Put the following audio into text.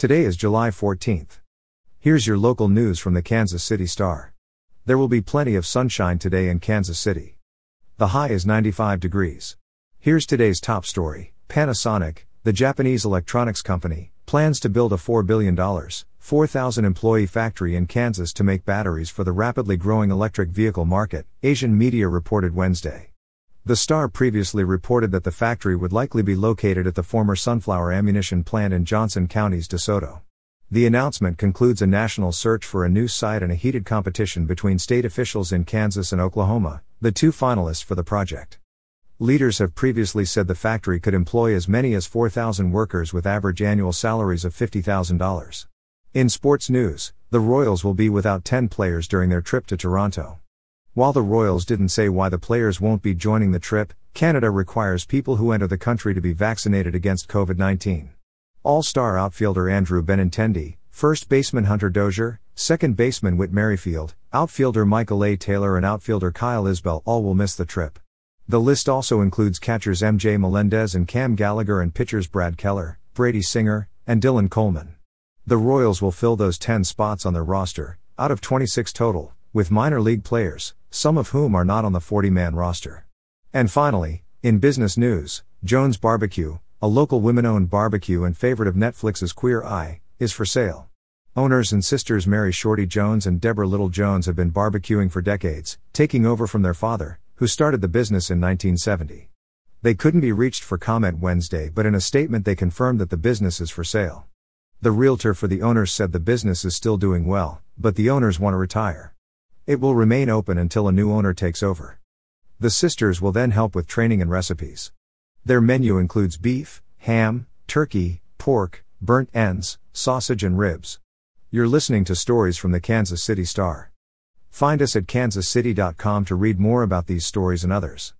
Today is July 14th. Here's your local news from the Kansas City Star. There will be plenty of sunshine today in Kansas City. The high is 95 degrees. Here's today's top story Panasonic, the Japanese electronics company, plans to build a $4 billion, 4,000 employee factory in Kansas to make batteries for the rapidly growing electric vehicle market, Asian media reported Wednesday. The Star previously reported that the factory would likely be located at the former Sunflower ammunition plant in Johnson County's DeSoto. The announcement concludes a national search for a new site and a heated competition between state officials in Kansas and Oklahoma, the two finalists for the project. Leaders have previously said the factory could employ as many as 4,000 workers with average annual salaries of $50,000. In sports news, the Royals will be without 10 players during their trip to Toronto. While the Royals didn't say why the players won't be joining the trip, Canada requires people who enter the country to be vaccinated against COVID 19. All star outfielder Andrew Benintendi, first baseman Hunter Dozier, second baseman Whit Merrifield, outfielder Michael A. Taylor, and outfielder Kyle Isbel all will miss the trip. The list also includes catchers MJ Melendez and Cam Gallagher and pitchers Brad Keller, Brady Singer, and Dylan Coleman. The Royals will fill those 10 spots on their roster, out of 26 total, with minor league players, some of whom are not on the 40 man roster. And finally, in business news, Jones Barbecue, a local women owned barbecue and favorite of Netflix's Queer Eye, is for sale. Owners and sisters Mary Shorty Jones and Deborah Little Jones have been barbecuing for decades, taking over from their father, who started the business in 1970. They couldn't be reached for comment Wednesday, but in a statement they confirmed that the business is for sale. The realtor for the owners said the business is still doing well, but the owners want to retire. It will remain open until a new owner takes over. The sisters will then help with training and recipes. Their menu includes beef, ham, turkey, pork, burnt ends, sausage, and ribs. You're listening to stories from the Kansas City Star. Find us at kansascity.com to read more about these stories and others.